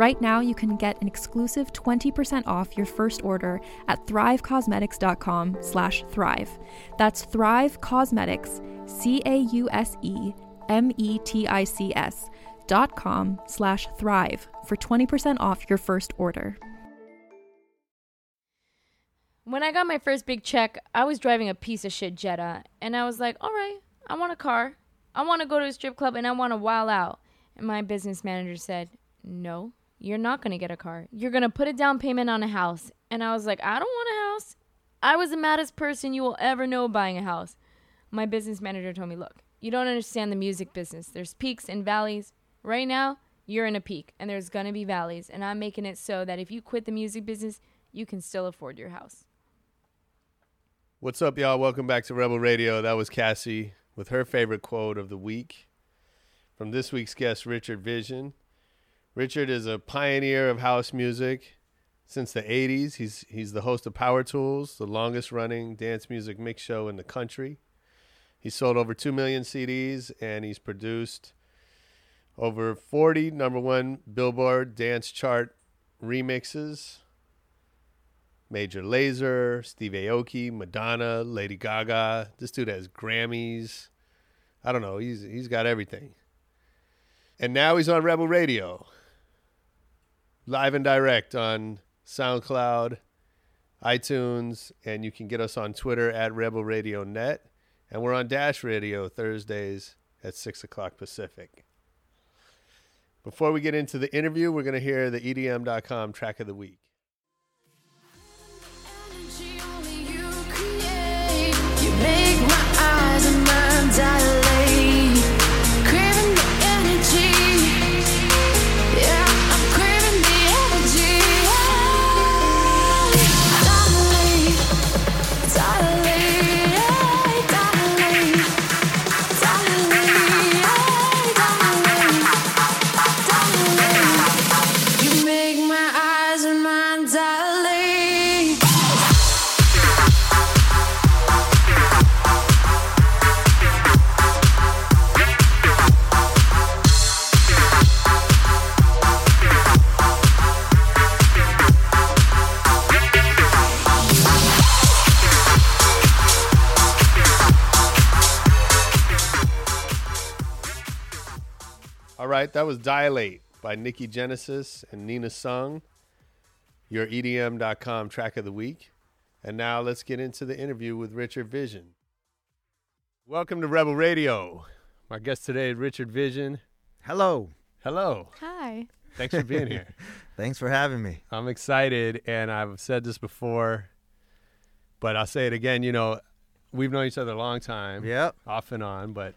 Right now, you can get an exclusive 20% off your first order at thrivecausemetics.com slash thrive. That's Thrive Causemetics, C-A-U-S-E-M-E-T-I-C-S dot com slash thrive for 20% off your first order. When I got my first big check, I was driving a piece of shit Jetta, and I was like, all right, I want a car. I want to go to a strip club and I want to wild out. And my business manager said, no, you're not going to get a car. You're going to put a down payment on a house. And I was like, I don't want a house. I was the maddest person you will ever know buying a house. My business manager told me, look, you don't understand the music business. There's peaks and valleys. Right now, you're in a peak and there's going to be valleys. And I'm making it so that if you quit the music business, you can still afford your house. What's up, y'all? Welcome back to Rebel Radio. That was Cassie with her favorite quote of the week from this week's guest, Richard Vission. Richard is a pioneer of house music since the 80s. He's, he's the host of Power Tools, the longest running dance music mix show in the country. He's sold over 2 million CDs and he's produced over 40 number one Billboard dance chart remixes. Major Lazer, Steve Aoki, Madonna, Lady Gaga. This dude has Grammys. I don't know. He's he's got everything. And now he's on Rebel Radio. Live and direct on SoundCloud, iTunes, and you can get us on Twitter at Rebel Radio Net. And we're on Dash Radio Thursdays at 6 o'clock Pacific. Before we get into the interview, we're going to hear the EDM.com track of the week. All right, that was Dilate by Nikki Genesis and Nina Sung, your EDM.com track of the week. And now let's get into the interview with Richard Vission. Welcome to Rebel Radio. My guest today is Richard Vission. Hello. Hello. Hi. Thanks for being here. Thanks for having me. I'm excited, and I've said this before, but I'll say it again. You know, we've known each other a long time, Yep. off and on, but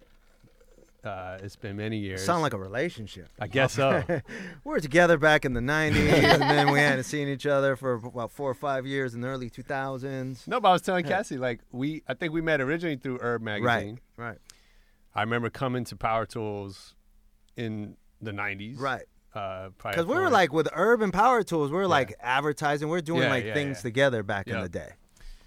uh, it's been many years. Sound like a relationship. I guess so. we were together back in the 90s, and then we hadn't seen each other for about four or five years in the early 2000s. No, but I was telling Cassie, like we, I think we met originally through URB magazine. Right, right, I remember coming to Power Tools in the '90s. right. Uh, Because we were like with Urban Power Tools, we were like advertising. We are doing Yeah, like yeah, things yeah. together back in the day,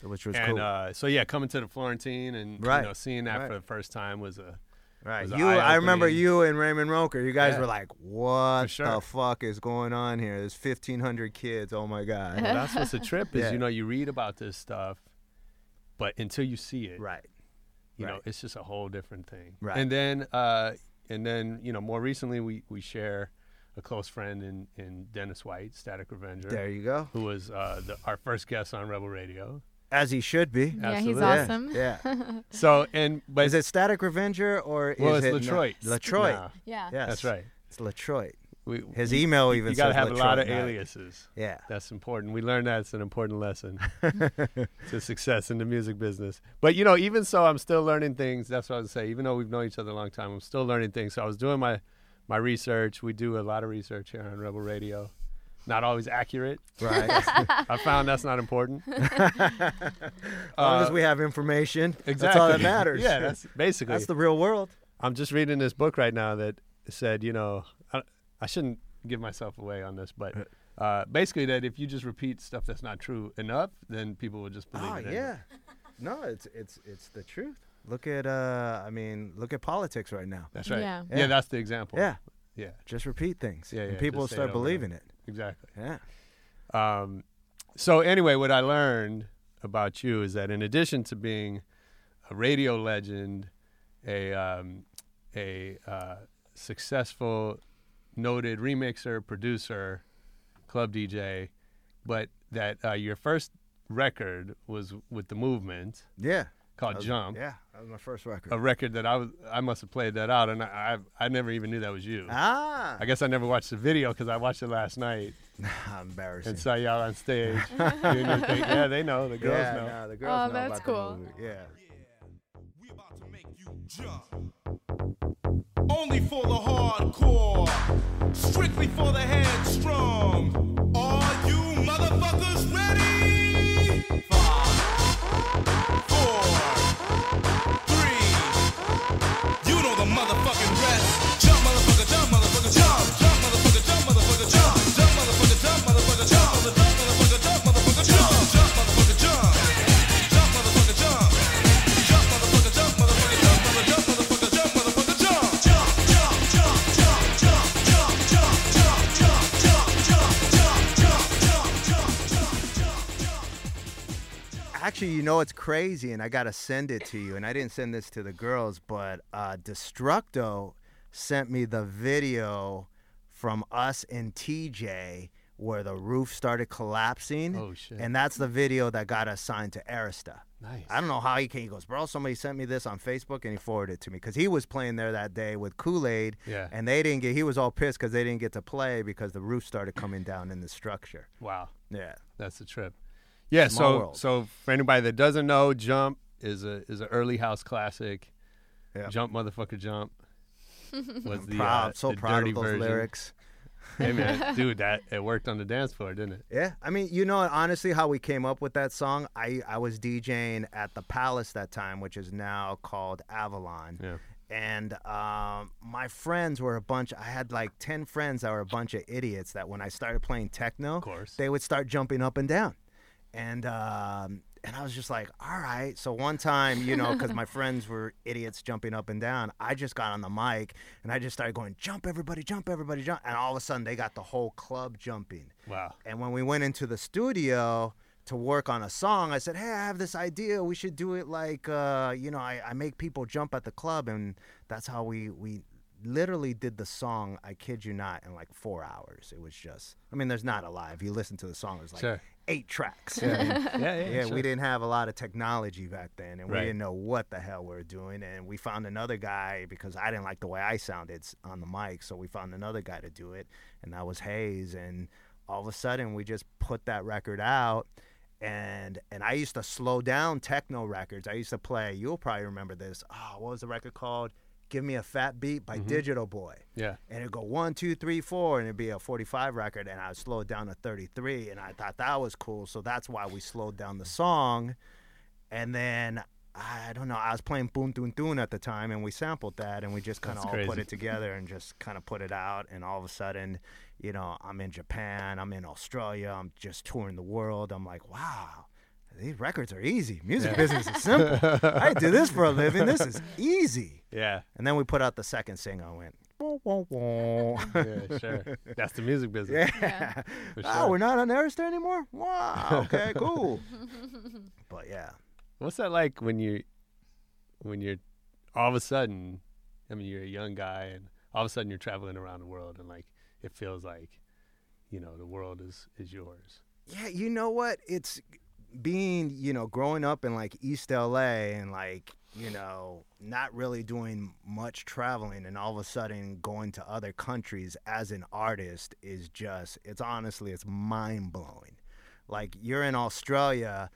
which was and cool. uh, so yeah, coming to the Florentine and Right, you know seeing that right. for the first time was a Right. You, I remember you and Raymond Roker. You guys Yeah. were like, "What sure. the fuck is going on here? There's 1,500 kids. Oh my god!" Well, that's what's the trip is Yeah. you know you read about this stuff, but until you see it, right. you know it's just a whole different thing. Right. And then uh, and then you know more recently we we share a close friend in in Dennis White, Static Revenger, There you go. who was uh, the, our first guest on Rebel Radio. As he should be. Yeah, he's awesome. Yeah. So and but is it Static Revenger or well is it's it Latroit. Latroit. Nah, Yeah. Yes. That's right. It's Latroit. We, His you- email you, even you gotta says have a lot of now. aliases. Yeah. That's important. We learned that it's an important lesson to success in the music business. But you know, even so, I'm still learning things. That's what I would say. Even though we've known each other a long time, I'm still learning things. So I was doing my my research. We do a lot of research here on Rebel Radio. Not always accurate. Right. I found that's not important. as long as we have information, Exactly. that's all that matters. yeah, that's basically. That's the real world. I'm just reading this book right now that said, you know, I, I shouldn't give myself away on this, but uh, basically that if you just repeat stuff that's not true enough, then people will just believe Oh it. anyway. yeah. No, it's it's it's the truth. Look at uh I mean, look at politics right now. That's right. Yeah. Yeah, Yeah. that's the example. Yeah. Yeah, Just repeat things. Yeah, and yeah, people will start believing it. exactly. Yeah. Um, so anyway, what I learned about you is that in addition to being a radio legend, a um, a uh, successful, noted remixer, producer, club DJ, but that uh, your first record was with the movement Yeah. Called was- Jump, Yeah, that was my first record. a record that I was I must have played that out, and I I, I never even knew that was you. ah. I guess I never watched the video because I watched it last night embarrassing. and saw y'all on stage. doing your thing. Yeah, they know. The girls yeah, know. no, the girls Oh, know that's about the cool. movie. Yeah. We about to make you jump. Only for the hardcore. Strictly for the headstrong. Are you motherfuckers ready? Five, four, motherfucking Actually, you know it's crazy, and I gotta send it to you. And I didn't send this to the girls, but uh, Destructo sent me the video from us and TJ where the roof started collapsing. Oh, shit. And that's the video that got us signed to Arista. Nice. I don't know how he came. He goes, bro, somebody sent me this on Facebook, and he forwarded it to me because he was playing there that day with Kool Aid. Yeah. And they didn't get. He was all pissed because they didn't get to play because the roof started coming down in the structure. Wow, Yeah. that's the trip. Yeah. Small so world. so for anybody that doesn't know, Jump is a is an early house classic. Yeah. Jump, motherfucker, jump. Was the proud, uh, so the proud dirty of those version. lyrics. Hey man, dude, that it worked on the dance floor, didn't it? Yeah, I mean, you know, honestly, how we came up with that song, I I was DJing at the Palace that time, which is now called Avalon. Yeah. And um, my friends were a bunch. I had like ten friends that were a bunch of idiots. That when I started playing techno, of course. they would start jumping up and down, and um, and I was just like, all right. So one time, you know, because my friends were idiots jumping up and down, I just got on the mic and I just started going, jump everybody, jump everybody, jump, and all of a sudden they got the whole club jumping. Wow. And when we went into the studio to work on a song, I said, Hey, I have this idea. We should do it like, uh, you know, I, I make people jump at the club. And that's how we, we literally did the song, I kid you not, in like four hours. It was just, I mean, there's not a lot. If you listen to the song, there's like Sure. eight tracks. Yeah, yeah, yeah. Yeah, sure. we didn't have a lot of technology back then, and Right. we didn't know what the hell we were doing. And we found another guy because I didn't like the way I sounded on the mic, so we found another guy to do it, and that was Hayes. And all of a sudden, we just put that record out. And and I used to slow down techno records. I used to play. You'll probably remember this. Oh, what was the record called? Give Me a Fat Beat by mm-hmm. Digital Boy Yeah. and it'd go one, two, three, four, and it'd be a 45 record, and I'd slow it down to 33, and I thought that was cool, so that's why we slowed down the song, and then I don't know, I was playing Boom Doon Doon at the time, and we sampled that, and we just kind of all put it together and just kind of put it out, and all of a sudden, you know, I'm in Japan, I'm in Australia, I'm just touring the world, I'm like, wow. These records are easy. Music business is simple. I do this for a living. This is easy. Yeah. And then we put out the second single and went, whoa, whoa, whoa. Yeah, sure. That's the music business. yeah. For Oh, we're not on Arista anymore? Wow. Okay, cool. but yeah. What's that like when you when you're all of a sudden I mean you're a young guy and all of a sudden you're traveling around the world and like it feels like you know the world is is yours. Yeah, you know what? It's being, you know, growing up in like East LA and like, you know, not really doing much traveling and all of a sudden going to other countries as an artist is just, it's honestly, it's mind blowing. Like, you're in Australia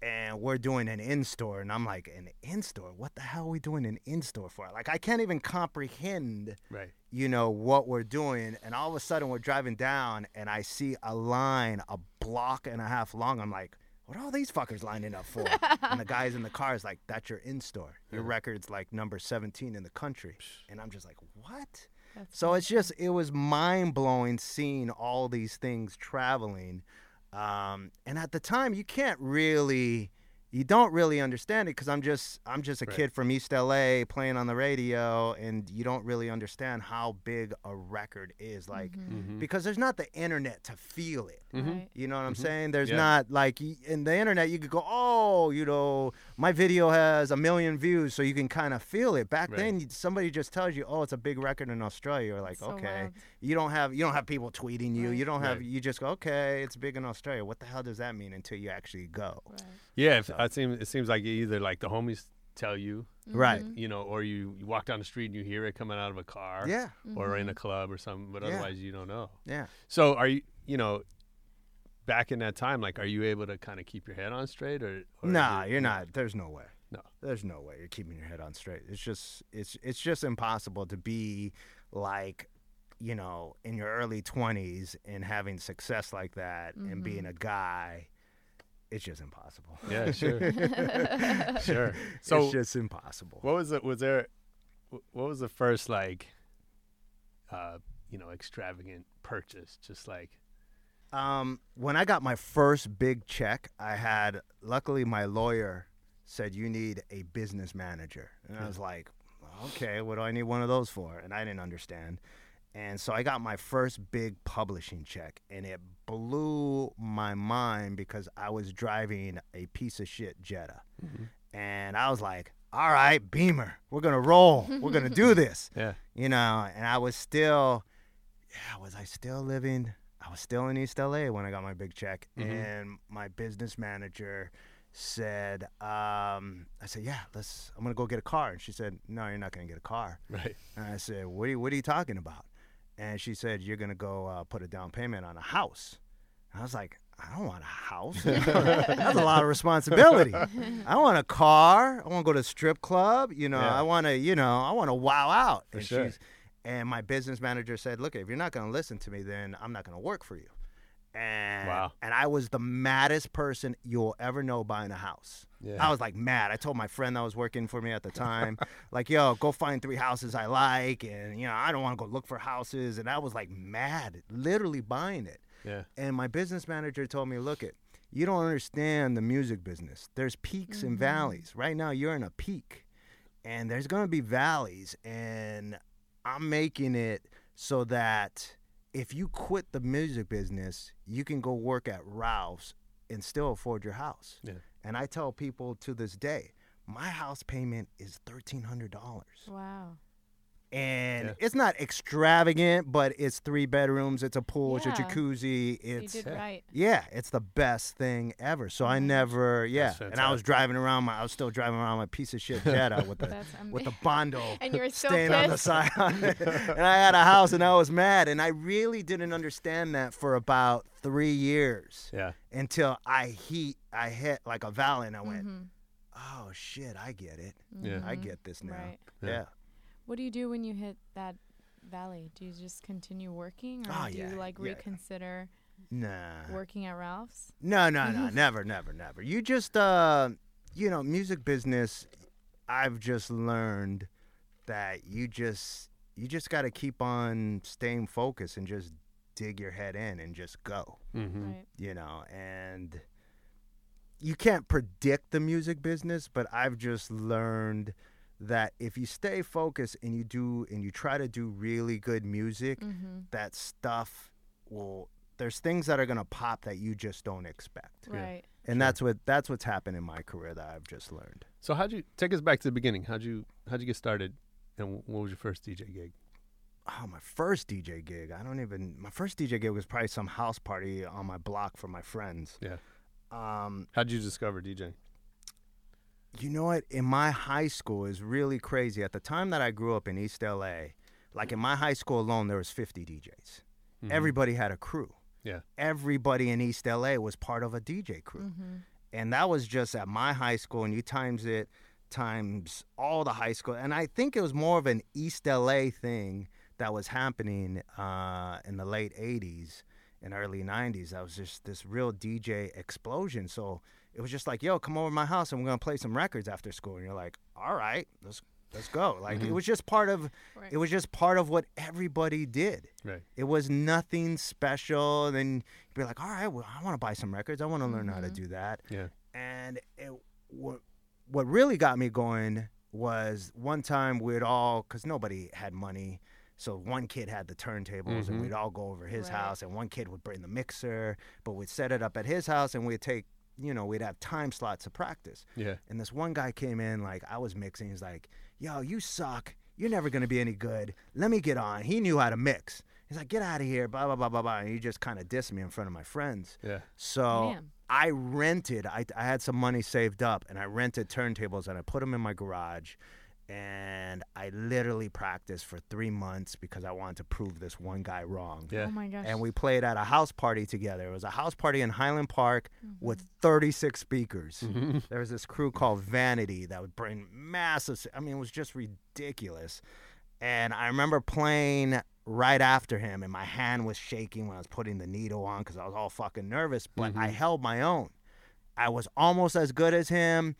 and we're doing an in store, and I'm like, an in store? What the hell are we doing an in store for? Like, I can't even comprehend Right. you know what we're doing and all of a sudden we're driving down and i see a line a block and a half long i'm like what are all these fuckers lining up for? And the guys in the car is like that's your in store your record's like number 17 in the country. And i'm just like what? So it's just it was mind-blowing seeing all these things traveling. Um, and at the time you can't really you don't really understand it because i'm just i'm just a Right. kid from east la playing on the radio and you don't really understand how big a record is like Mm-hmm. mm-hmm. because there's not the internet to feel it Right. you know what I'm mm-hmm. saying? There's Yeah. not like in the internet you could go, oh, you know, my video has a million views, so you can kind of feel it. Back Right. then, somebody just tells you, oh, it's a big record in Australia. You're like, So okay. wild. You don't have you don't have people tweeting you. Right. You don't have Right. you just go, okay, it's big in Australia. What the hell does that mean until you actually go? Right. Yeah, if, it seems it seems like either like the homies tell you, Right. Mm-hmm. you know, or you, you walk down the street and you hear it coming out of a car, Yeah. or in a mm-hmm. club or something, but Yeah. otherwise you don't know. Yeah. So are you, you know, back in that time, like, are you able to kind of keep your head on straight, or, or Nah, you- you're not. There's no way. No. There's no way you're keeping your head on straight. It's just it's it's just impossible to be like, you know, in your early 20s and having success like that and being a guy. It's just impossible. Yeah, sure, sure. So it's just impossible. What was it? Was there? What was the first like, uh, you know, extravagant purchase? Just like, Um, when I got my first big check, I had luckily my lawyer said you need a business manager, and I was like, okay, what do I need one of those for? And I didn't understand, and so I got my first big publishing check, and it blew my mind because I was driving a piece of shit Jetta, and I was like, all right, Beamer, we're gonna roll, we're gonna do this. Yeah, you know, and I was still, yeah, was I still living? I was still in East LA when I got my big check, and my business manager said, um, I said, yeah, let's. I'm gonna go get a car, and she said, no, you're not gonna get a car. right, And I said, what are you, what are you talking about? And she said, you're gonna go uh, put a down payment on a house. And I was like, I don't want a house. That's a lot of responsibility. I want a car. I want to go to a strip club. You know, Yeah. I want to, you know, I want to wow out. For and sure. she's and my business manager said, "Look, if you're not going to listen to me, then I'm not going to work for you." And Wow. and I was the maddest person you'll ever know buying a house. Yeah. I was like mad. I told my friend that was working for me at the time, like, "Yo, go find three houses I like," and you know, I don't want to go look for houses. And I was like mad, literally buying it. yeah, And my business manager told me, look it, you don't understand the music business. There's peaks and mm-hmm. valleys. Right now you're in a peak. And there's gonna be valleys. And I'm making it so that if you quit the music business, you can go work at Ralph's and still afford your house. Yeah. And I tell people to this day, my house payment is thirteen hundred dollars Wow. And Yeah. it's not extravagant, but it's three bedrooms, it's a pool, it's a jacuzzi, You it's did right. yeah, it's the best thing ever. So I never, yeah, and I was driving around my, I was still driving around my piece of shit Jetta with the with the bondo And you were so staying on the pissed. side, and I had a house, and I was mad, and I really didn't understand that for about three years yeah, until I heat, I hit like a valley, and I went, Mhm. oh shit, I get it, yeah. I get this now, Right. Yeah. yeah. What do you do when you hit that valley? Do you just continue working, or Oh, do yeah, you like yeah. reconsider Nah. working at Ralph's? No, no, no, never, never, never. You just, uh, you know, music business. I've just learned that you just, you just got to keep on staying focused and just dig your head in and just go. Mm-hmm. Right. You know, and you can't predict the music business, but I've just learned that if you stay focused and you do and you try to do really good music, Mm-hmm. that stuff will there's things that are going to pop that you just don't expect. Right. And that's what that's what's happened in my career that I've just learned. So how'd you take us back to the beginning? How'd you how'd you get started, and what was your first DJ gig? Oh, my first DJ gig. I don't even my first DJ gig was probably some house party on my block for my friends. Yeah. Um How'd you discover DJing? You know what? In my high school is really crazy. At the time that I grew up in East LA, like in my high school alone, there was 50 DJs. Everybody had a crew. Yeah. Everybody in East LA was part of a DJ crew, and that was just at my high school. And you times it times all the high school, and I think it was more of an East LA thing that was happening uh, in the late 80s and early 90s. That was just this real DJ explosion. So it was just like, yo, come over to my house and we're gonna play some records after school. And you're like, all right, let's let's go. Like it mm-hmm. was just part of Right. it was just part of what everybody did. Right. It was nothing special. And then you'd be like, all right, well, I want to buy some records. I want to learn how to mm-hmm. do that. Yeah. And it, what what really got me going was one time we'd all because nobody had money. So one kid had the turntables, and mm-hmm. we'd all go over his Right. house, and one kid would bring the mixer, but we'd set it up at his house, and we'd take, you know, we'd have time slots to practice. Yeah. And this one guy came in, like I was mixing. He's like, "Yo, you suck. You're never gonna be any good. Let me get on." He knew how to mix. He's like, "Get out of here!" Blah blah blah blah blah. And he just kind of dissed me in front of my friends. Yeah. So Damn. I rented. I, I had some money saved up, and I rented turntables, and I put them in my garage. And I literally practiced for three months because I wanted to prove this one guy wrong Yeah. Oh my gosh. and we played at a house party together. It was a house party in Highland Park Mm-hmm. with 36 speakers. There was this crew called Vanity that would bring massive. I mean, it was just ridiculous. And I remember playing right after him, and my hand was shaking when I was putting the needle on because I was all fucking nervous. But I held my own. I was almost as good as him,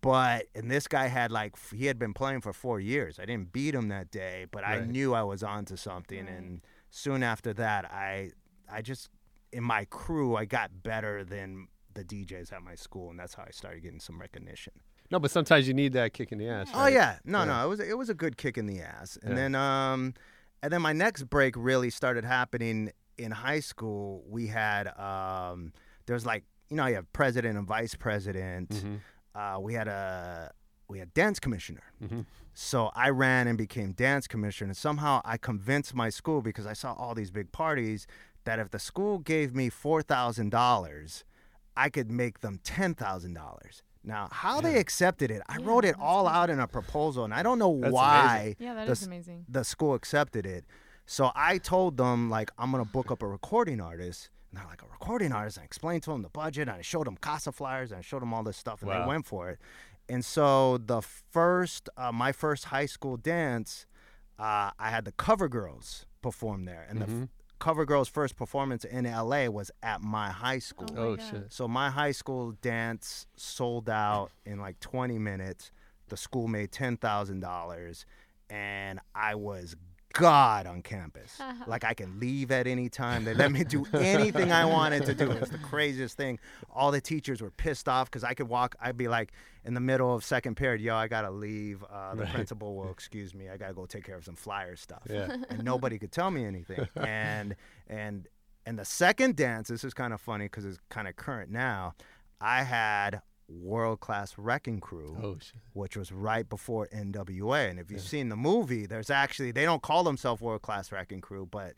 but and this guy had like he had been playing for four years. I didn't beat him that day, but I knew I was onto something. Right. And soon after that, I I just in my crew I got better than the DJs at my school, and that's how I started getting some recognition. No, but sometimes you need that kick in the ass. Oh yeah, no, Yeah. no, it was it was a good kick in the ass, and Yeah. then um, and then my next break really started happening in high school. We had um, there's like you know you have president and vice president. Mhm. Uh, we had a we had dance commissioner. Mhm. So I ran and became dance commissioner, and somehow I convinced my school because I saw all these big parties that if the school gave me four thousand dollars, I could make them ten thousand dollars. Now, how they accepted it, I Yeah, wrote it all good. out in a proposal, and I don't know That's why yeah, that the, is amazing. the school accepted it. So I told them like I'm gonna book up a recording artist, and they're like a recording artist. And I explained to them the budget, and I showed them casa flyers, and I showed them all this stuff, and Wow. they went for it. And so the first, uh, my first high school dance, uh, I had the Cover Girls perform there, and the f- Cover Girls' first performance in LA was at my high school. Oh Oh shit. So my high school dance sold out in like 20 minutes. The school made ten thousand dollars, and I was God on campus. like I can leave at any time. They let me do anything I wanted to do. It was the craziest thing. All the teachers were pissed off because I could walk. I'd be like in the middle of second period, yo, I gotta leave. Uh, the Right. principal will excuse me. I gotta go take care of some flyer stuff. Yeah. and nobody could tell me anything. And and and the second dance, this is kind of funny because it's kind of current now. I had world class wrecking crew, Oh which was right before NWA. And if you've seen the movie, there's actually they don't call themselves world class wrecking crew, but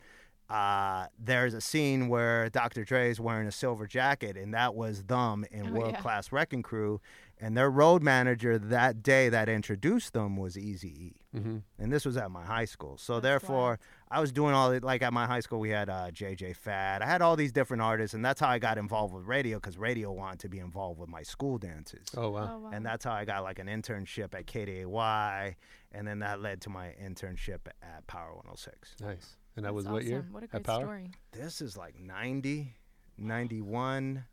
uh, there's a scene where Dr. Dre is wearing a silver jacket, and that was them in Oh, World yeah. Class Wrecking Crew. And their road manager that day that introduced them was Easy E Mm-hmm. and this was at my high school. So That's therefore, wild. I was doing all the, like at my high school we had uh, JJ Fad. I had all these different artists, and that's how I got involved with radio because radio wanted to be involved with my school dances. Oh wow. Oh, wow. And that's how I got like an internship at KDAY, and then that led to my internship at Power 106. Nice. And that That's was what year? awesome. What a At great Power? story. This is like 90, 91.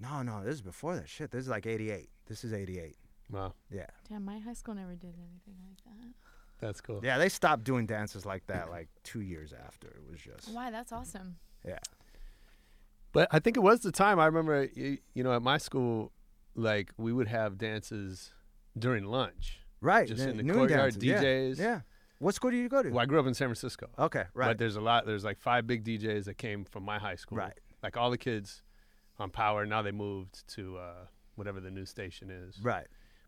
No, no, this is before that. Shit, this is like 88. This is 88. Wow. Yeah. Damn, my high school never did anything like that. That's cool. Yeah, they stopped doing dances like that like two years after. It was just, Why? That's awesome. yeah. But I think it was the time. I remember, you, you know, at my school, like we would have dances during lunch. Right. Just the in the noon courtyard, dances, yeah, DJs. Yeah. What school did you go to? Well, I grew up in San Francisco. Okay. Right. But there's a lot. There's like five big DJs that came from my high school. Right. Like all the kids on Power. Now they moved to uh, whatever the new station is. right.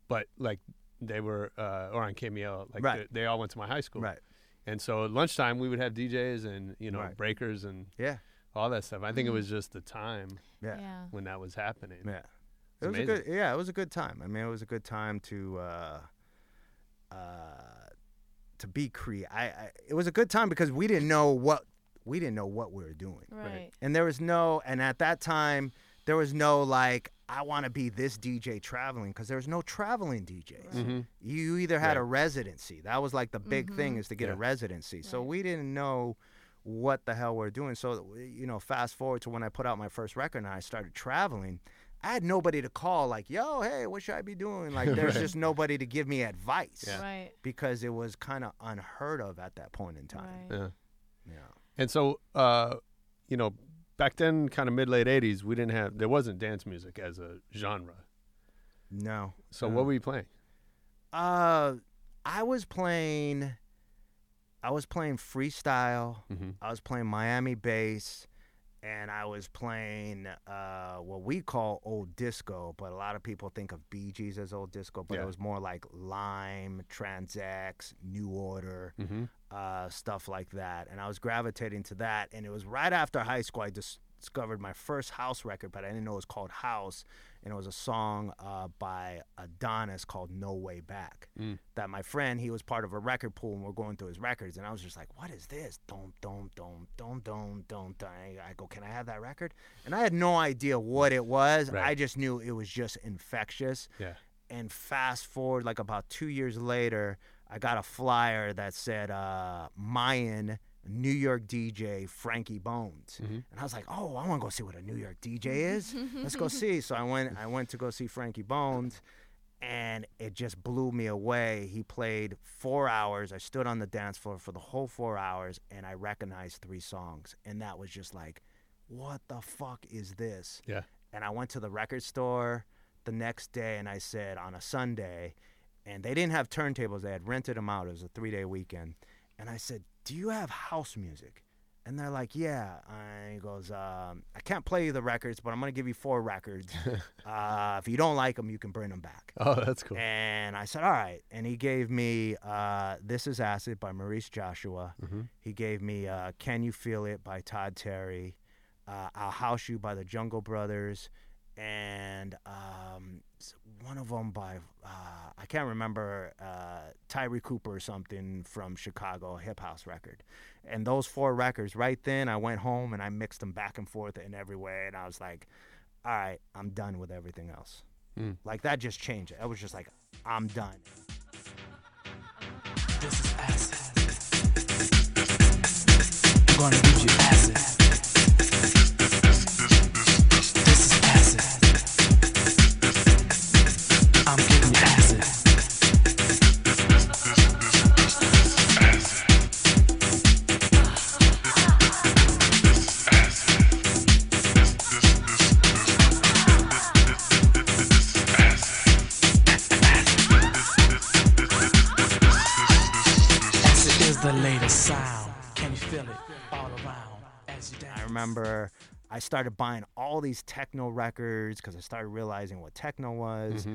But like they were, uh, or on KMEL. Like Right. they, they all went to my high school. Right. And so at lunchtime we would have DJs and you know Right. breakers and Yeah. all that stuff. I think it was just the time Yeah. Yeah. when that was happening. Yeah. It's It was amazing. a good yeah, it was a good time. I mean, it was a good time to uh uh to be cre I, I it was a good time because we didn't know what we didn't know what we were doing. Right. And there was no and at that time there was no like I want to be this DJ traveling because there was no traveling DJs. Mhm. You either had Yeah. a residency. That was like the big thing is to get Yeah. a residency. So we didn't know what the hell we're doing. So you know, fast forward to when I put out my first record and I started traveling. I had nobody to call like, "Yo, hey, what should I be doing?" Like, there's Right. just nobody to give me advice Yeah. Right. because it was kind of unheard of at that point in time. Right. Yeah. Yeah. And so, uh, you know, back then, kind of mid late '80s, we didn't have there wasn't dance music as a genre. No. So no. what were you playing? Uh, I was playing. I was playing freestyle. Mhm. I was playing Miami bass, and I was playing uh, what we call old disco, but a lot of people think of Bee Gees as old disco, but Yeah. it was more like Lime, Trans-X, New Order, Mm-hmm. uh, stuff like that. And I was gravitating to that. And it was right after high school I dis- discovered my first house record, but I didn't know it was called House. And it was a song uh, by Adonis called No Way Back. Mm. That my friend, he was part of a record pool and we're going through his records. And I was just like, what is this? Dum, dum, dum, dum, dum, dum, dum. I go, can I have that record? And I had no idea what it was. Right. I just knew it was just infectious Yeah. and fast forward like about two years later i got a flyer that said uh, mayan new york dj frankie bones Mhm. and i was like oh i want to go see what a new york dj is let's go see so i went i went to go see frankie bones and it just blew me away he played four hours i stood on the dance floor for the whole four hours and i recognized three songs and that was just like what the fuck is this Yeah. and I went to the record store the next day and I said on a Sunday, and they didn't have turntables. They had rented them out. It was a three day weekend. And I said, Do you have house music? And they're like, Yeah. And he goes, um, I can't play you the records, but I'm going to give you four records. uh, if you don't like them, you can bring them back. Oh, that's cool. And I said, all right. And he gave me uh, This Is Acid by Maurice Joshua. Mhm. He gave me uh, Can You Feel It by Todd Terry. Uh, I'll House You by the Jungle Brothers. And um, one of them by, uh, I can't remember, uh, Tyree Cooper or something from Chicago, a hip house record. And those four records, right then, I went home and I mixed them back and forth in every way. And I was like, all right, I'm done with everything else. Mm. Like that just changed. I was just like, I'm done. This is acid. I'm gonna give you acid. Started buying all these techno records because I started realizing what techno was.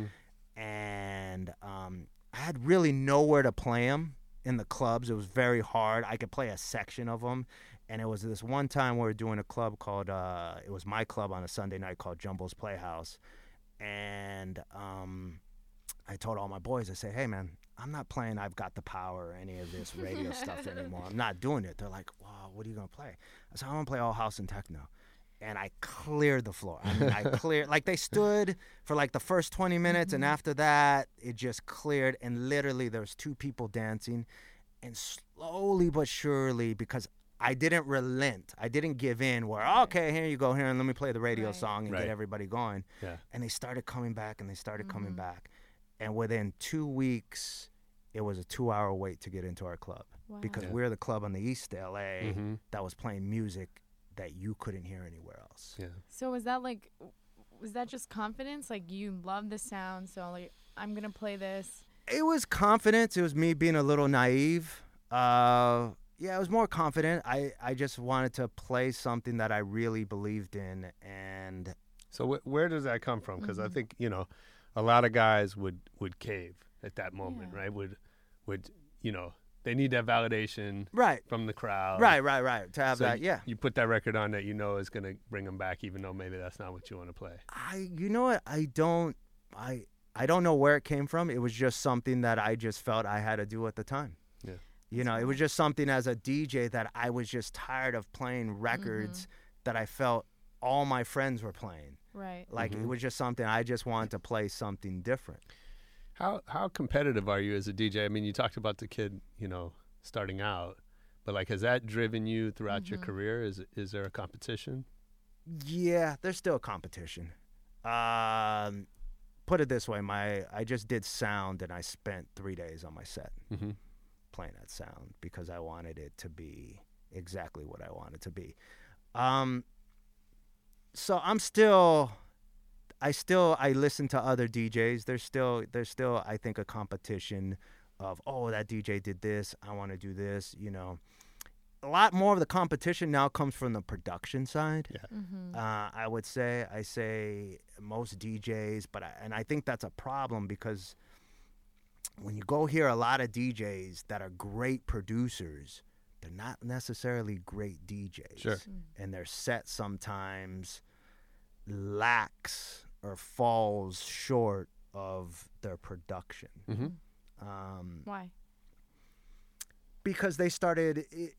And um, I had really nowhere to play them in the clubs. It was very hard. I could play a section of them. And it was this one time we were doing a club called, uh, it was my club on a Sunday night called Jumbo's Playhouse. And um, I told all my boys, I said, hey, man, I'm not playing I've Got the Power or any of this radio stuff anymore. I'm not doing it. They're like, wow, what are you going to play? I said, I'm going to play all house and techno. And I cleared the floor. I mean, I cleared, like they stood for like the first 20 minutes. And after that, it just cleared. And literally, there was two people dancing. And slowly but surely, because I didn't relent, I didn't give in where, okay, here you go, here, and let me play the radio Right. song and Right. get everybody going Yeah. and they started coming back and they started coming back and within two weeks it was a two hour wait to get into our club because Yeah. we're the club on the east la Mhm. that was playing music that you couldn't hear anywhere else. Yeah. So was that like, was that just confidence? Like you love the sound, so like I'm gonna play this. It was confidence. It was me being a little naive. Uh, yeah, it was more confident. I, I just wanted to play something that I really believed in, and So wh- where does that come from? Because Mm-hmm. I think you know, a lot of guys would would cave at that moment, Yeah. right? Would would you know they need that validation right, from the crowd, right, right, right. To have So that, yeah. You put that record on that you know is gonna bring them back, even though maybe that's not what you want to play. I you know what I don't I I don't know where it came from. It was just something that I just felt I had to do at the time. Yeah. You know, it was just something as a DJ that I was just tired of playing records mm-hmm. that I felt all my friends were playing. Right. Like it mm-hmm. was just something I just wanted to play something different. How how competitive are you as a DJ? I mean, you talked about the kid, you know, starting out, but like, has that driven you throughout your career? Is is there a competition? Yeah, there's still a competition. Um, put it this way, my I just did sound and I spent three days on my set Mm-hmm. playing that sound because I wanted it to be exactly what I wanted to be. Um, so I'm still, I still I listen to other DJs. There's still there's still I think a competition of oh that DJ did this, I want to do this. You know, a lot more of the competition now comes from the production side. Yeah. Mm-hmm. Uh, I would say I say most DJs, but I, and I think that's a problem because when you go hear a lot of DJs that are great producers, they're not necessarily great DJs. Sure. And their set sometimes lacks or falls short of their production. Mm-hmm. Um, Why? because they started. It,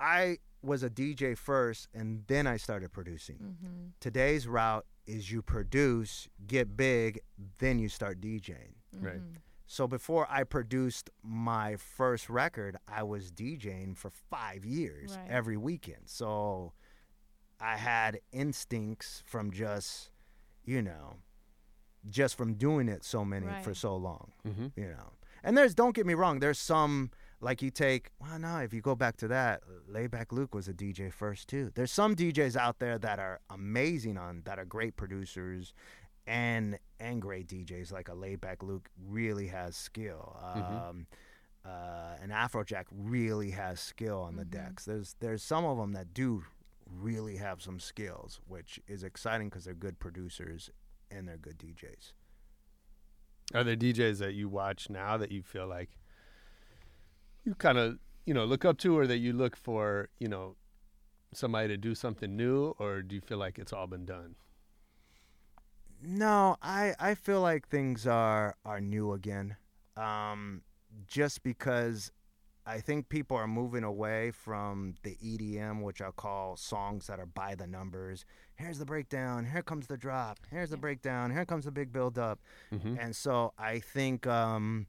I was a DJ first, and then I started producing. Mm-hmm. Today's route is you produce, get big, then you start DJing. Right. So before I produced my first record, I was DJing for five years Right. every weekend. So I had instincts from just, you know, just from doing it so many for so long, Mm-hmm. you know. And there's, don't get me wrong, there's some, like you take, well, no, if you go back to that, Laidback Luke was a DJ first too. There's some DJs out there that are amazing on, that are great producers and and great DJs like a Laidback Luke really has skill. Um, uh, and Afrojack really has skill on the decks. There's there's some of them that do really have some skills, which is exciting because they're good producers and they're good DJs. Are there DJs that you watch now that you feel like you kind of you know look up to, or that you look for you know somebody to do something new, or do you feel like it's all been done? No, I I feel like things are are new again. Um, just because I think people are moving away from the EDM, which I'll call songs that are by the numbers. Here's the breakdown. Here comes the drop. Here's the breakdown. Here comes the big build up. Mm-hmm. And so I think um,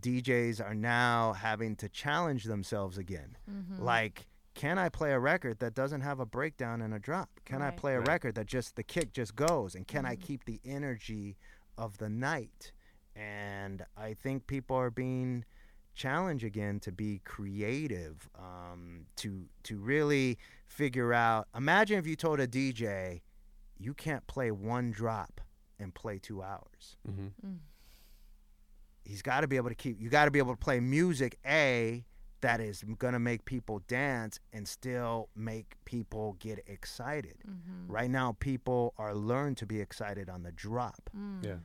DJs are now having to challenge themselves again. Mm-hmm. Like, can I play a record that doesn't have a breakdown and a drop? Can I play a Right. record that just the kick just goes? And can I mm-hmm. keep the energy of the night? And I think people are being challenged again to be creative, um, to to really figure out. Imagine if you told a DJ, you can't play one drop and play two hours. Mm-hmm. He's got to be able to keep. You got to be able to play music a that is going to make people dance and still make people get excited. Right now, people are learned to be excited on the drop. Yeah.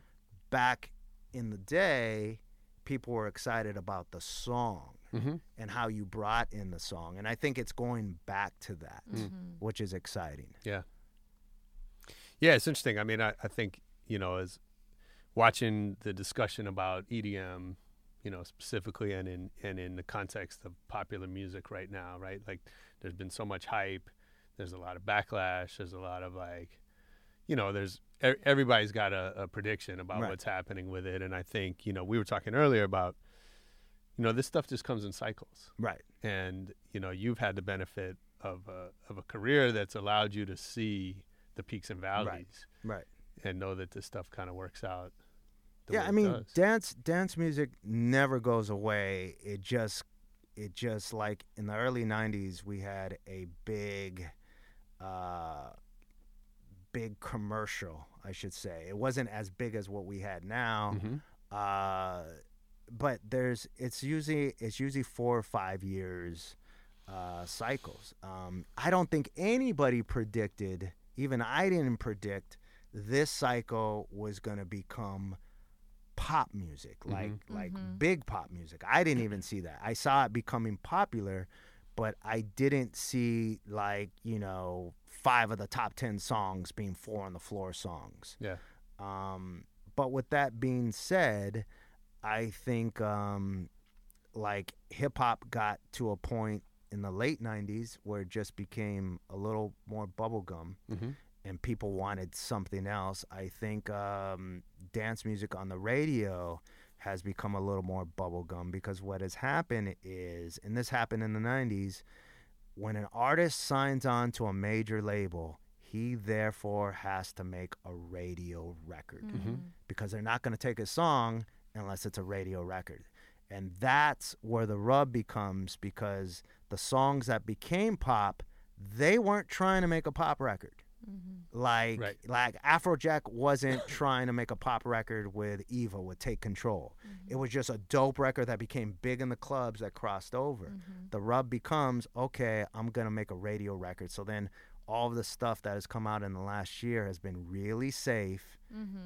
Back in the day, people were excited about the song Mm-hmm. and how you brought in the song, and I think it's going back to that, which is exciting. Yeah. Yeah, it's interesting. I mean, I, I think, you know, as watching the discussion about EDM, you know, specifically and in and in the context of popular music right now, right? Like there's been so much hype, there's a lot of backlash, there's a lot of like you know, there's everybody's got a, a prediction about Right. what's happening with it and I think, you know, we were talking earlier about you know, this stuff just comes in cycles Right. and you know you've had the benefit of a, of a career that's allowed you to see the peaks and valleys Right. and know that this stuff kind of works out the yeah, I mean, does. dance dance music never goes away. It just it just like in the early '90s, we had a big uh, big commercial, I should say. It wasn't as big as what we had now. Mhm. Uh, but there's it's usually it's usually four or five years uh, cycles. Um, I don't think anybody predicted, even I didn't predict this cycle was gonna become pop music, like like big pop music. I didn't even see that. I saw it becoming popular, but I didn't see like you know five of the top ten songs being four on the floor songs. Yeah. Um, but with that being said, I think um, like hip hop got to a point in the late '90s where it just became a little more bubblegum, Mhm. and people wanted something else. I think um, dance music on the radio has become a little more bubblegum because what has happened is, and this happened in the '90s, when an artist signs on to a major label, he therefore has to make a radio record mm-hmm. Mm-hmm. because they're not going to take a song unless it's a radio record. And that's where the rub becomes because the songs that became pop, they weren't trying to make a pop record. Mm-hmm. Like Right. like Afrojack wasn't trying to make a pop record with Eva with Take Control. It mm-hmm. was just a dope record that became big in the clubs that crossed over. Mm-hmm. The rub becomes okay, I'm gonna make a radio record. So then all of the stuff that has come out in the last year has been really safe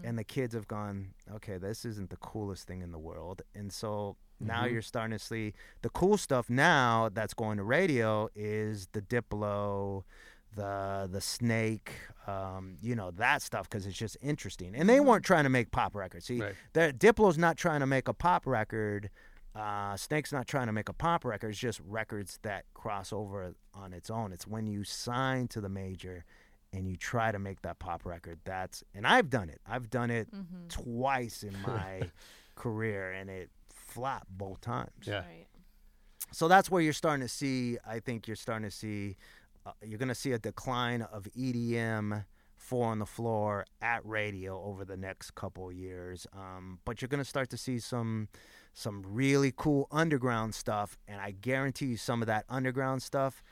and the kids have gone, okay, this isn't the coolest thing in the world. And so now you're starting to see the cool stuff now that's going to radio is the Diplo, the the Snake, um, you know that stuff because it's just interesting. And they weren't trying to make pop records. See, Right. Diplo's not trying to make a pop record. Uh, Snake's not trying to make a pop record. It's just records that cross over on its own. It's when you sign to the major and you try to make that pop record. That's and I've done it. I've done it twice in my career, and it flopped both times. Yeah. Right. So that's where you're starting to see. I think you're starting to see. Uh, you're going to see a decline of EDM four on the floor at radio over the next couple of years. Um, but you're going to start to see some some really cool underground stuff, and I guarantee you some of that underground stuff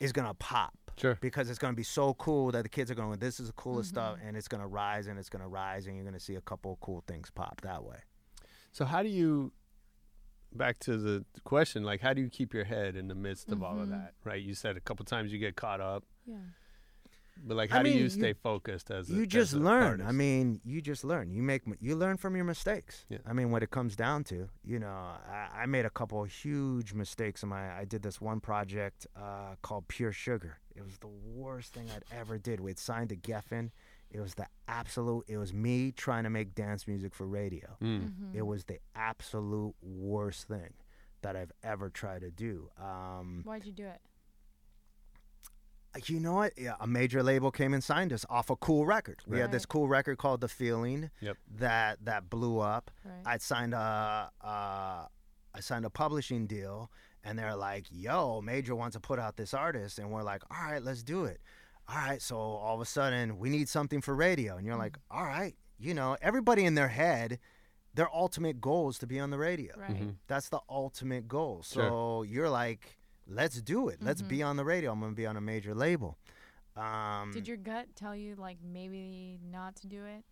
is going to pop. Sure. Because it's going to be so cool that the kids are going, this is the coolest stuff, and it's going to rise and it's going to rise, and you're going to see a couple of cool things pop that way. So how do you back to the question like how do you keep your head in the midst of all of that right you said a couple times you get caught up Yeah. but like how do mean, you you- stay focused as a, you as just a learn. I mean, you just learn. You make you learn from your mistakes. Yeah. I mean, what it comes down to, you know, I, I made a couple of huge mistakes in my. I did this one project uh, called Pure Sugar. It was the worst thing I'd ever did. We'd signed to Geffen. It was the absolute. It was me trying to make dance music for radio. Mm. It was the absolute worst thing that I've ever tried to do. Um, Why'd you do it? you know what? Yeah, a major label came and signed us off a cool record. We had this cool record called The Feeling Yep. that that blew up. Right. I'd signed a uh, I signed a publishing deal, and they're like, "Yo, Major wants to put out this artist," and we're like, "All right, let's do it." All right, so all of a sudden we need something for radio, and you're like, "All right," you know, everybody in their head, their ultimate goal is to be on the radio. Right. Mm-hmm. That's the ultimate goal. Sure. So you're like, let's do it. Let's be on the radio. I'm going to be on a major label. Um, Did your gut tell you like maybe not to do it?